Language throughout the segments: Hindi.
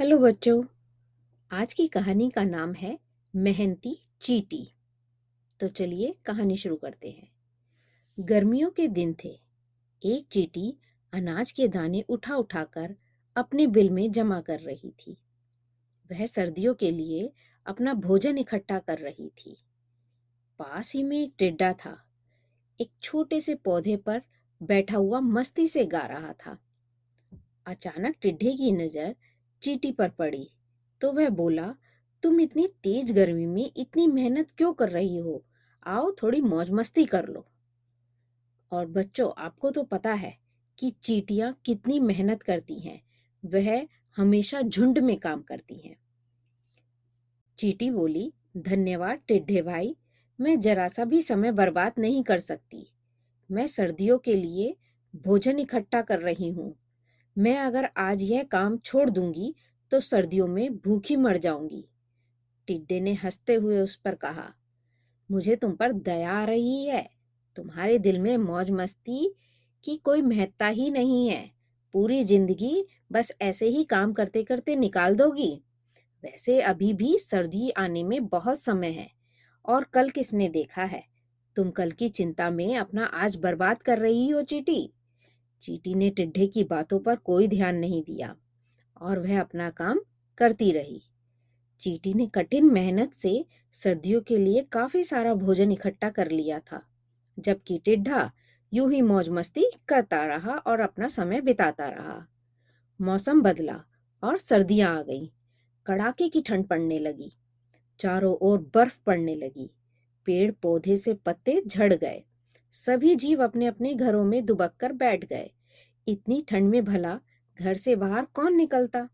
हेलो बच्चों, आज की कहानी का नाम है मेहनती चीटी। तो चलिए कहानी शुरू करते हैं। गर्मियों के दिन थे। एक चीटी अनाज के दाने उठा उठाकर अपने बिल में जमा कर रही थी। वह सर्दियों के लिए अपना भोजन इकट्ठा कर रही थी। पास ही में एक टिड्डा था। एक छोटे से पौधे पर बैठा हुआ मस्ती से गा रहा था। अचानक टिड्ढे की नज़र चीटी पर पड़ी। तो वह बोला, तुम इतनी तेज गर्मी में इतनी मेहनत क्यों कर रही हो? आओ थोड़ी मौज मस्ती कर लो। और बच्चों, आपको तो पता है कि चीटियाँ कितनी मेहनत करती हैं। वह हमेशा झुंड में काम करती हैं। चीटी बोली, धन्यवाद टिड्ढे भाई, मैं जरा सा भी समय बर्बाद नहीं कर सकती। मैं सर्दियों के लिए भोजन इकट्ठा कर रही हूँ। मैं अगर आज यह काम छोड़ दूँगी तो सर्दियों में भूखी मर जाऊँगी। टिड्डे ने हँसते हुए उस पर कहा, मुझे तुम पर दया आ रही है। तुम्हारे दिल में मौज मस्ती की कोई महत्ता ही नहीं है। पूरी ज़िंदगी बस ऐसे ही काम करते करते निकाल दोगी। वैसे अभी भी सर्दी आने में बहुत समय है, और कल किसने देखा है? तुम कल की चिंता में अपना आज बर्बाद कर रही हो, चीटी। चीटी ने टिड्ढे की बातों पर कोई ध्यान नहीं दिया और वह अपना काम करती रही। चीटी ने कठिन मेहनत से सर्दियों के लिए काफ़ी सारा भोजन इकट्ठा कर लिया था, जबकि टिड्ढा यूँ ही मौज मस्ती करता रहा और अपना समय बिताता रहा। मौसम बदला और सर्दियाँ आ गईं। कड़ाके की ठंड पड़ने लगी, चारों ओर बर्फ़ पड़ने लगी पेड़ पौधे से पत्ते झड़ गए। सभी जीव अपने अपने घरों में दुबक कर बैठ गए। इतनी ठंड में भला घर से बाहर कौन निकलता?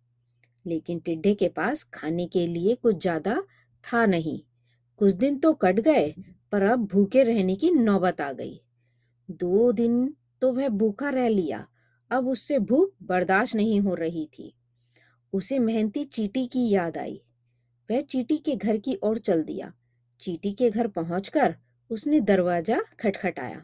लेकिन टिड्ढे के पास खाने के लिए कुछ ज़्यादा था नहीं। कुछ दिन तो कट गए, पर अब भूखे रहने की नौबत आ गई। दो दिन तो वह भूखा रह लिया। अब उससे भूख बर्दाश्त नहीं हो रही थी। उसे मेहनती चीटी की याद आई। वह चीटी के घर की ओर चल दिया। चीटी के घर पहुंचकर उसने दरवाज़ा खटखटाया।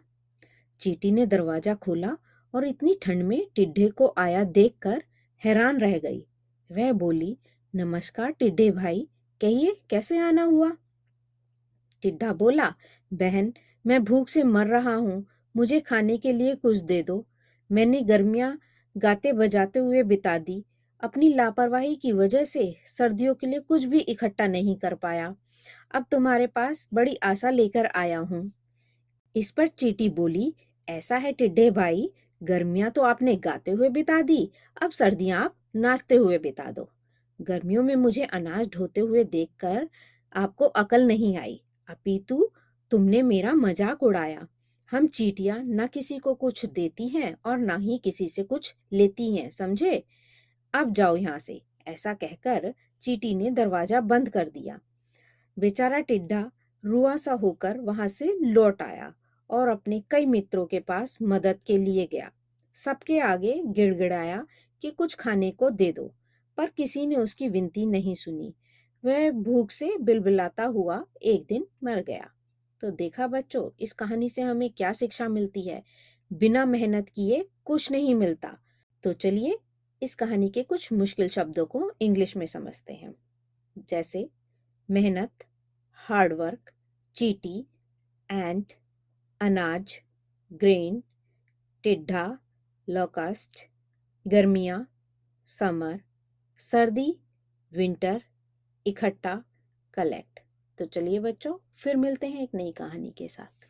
चीटी ने दरवाज़ा खोला और इतनी ठंड में टिड्ढे को आया देखकर हैरान रह गई। वह बोली, नमस्कार टिड्ढे भाई, कहिए कैसे आना हुआ? टिड्ढा बोला, बहन, मैं भूख से मर रहा हूँ, मुझे खाने के लिए कुछ दे दो। मैंने गर्मियाँ गाते बजाते हुए बिता दी। अपनी लापरवाही की वजह से सर्दियों के लिए कुछ भी इकट्ठा नहीं कर पाया। अब तुम्हारे पास बड़ी आशा लेकर आया हूँ। इस पर चीटी बोली, ऐसा है टिड्डे भाई, गर्मियाँ तो आपने गाते हुए बिता दी, अब सर्दियाँ आप नाचते हुए बिता दो। गर्मियों में मुझे अनाज ढोते हुए देखकर आपको अकल नहीं आई। अपितु, तुमने मेरा मज़ाक उड़ाया। हम चीटियाँ न किसी को कुछ देती हैं और ना ही किसी से कुछ लेती हैं, समझे? अब जाओ यहाँ से। ऐसा कहकर चीटी ने दरवाज़ा बंद कर दिया। बेचारा टिड्ढा रुआ सा होकर वहाँ से लौट आया और अपने कई मित्रों के पास मदद के लिए गया। सबके आगे गिड़गिड़ाया कि कुछ खाने को दे दो, पर किसी ने उसकी विनती नहीं सुनी। वह भूख से बिलबिलाता हुआ एक दिन मर गया। तो देखा बच्चों, इस कहानी से हमें क्या शिक्षा मिलती है? बिना मेहनत किए कुछ नहीं मिलता। तो चलिए इस कहानी के कुछ मुश्किल शब्दों को इंग्लिश में समझते हैं। जैसे मेहनत हार्डवर्क चीटी एंट अनाज ग्रेन टिड्ढा लॉकस्ट गर्मियाँ समर सर्दी विंटर इकट्ठा कलेक्ट तो चलिए बच्चों, फिर मिलते हैं एक नई कहानी के साथ।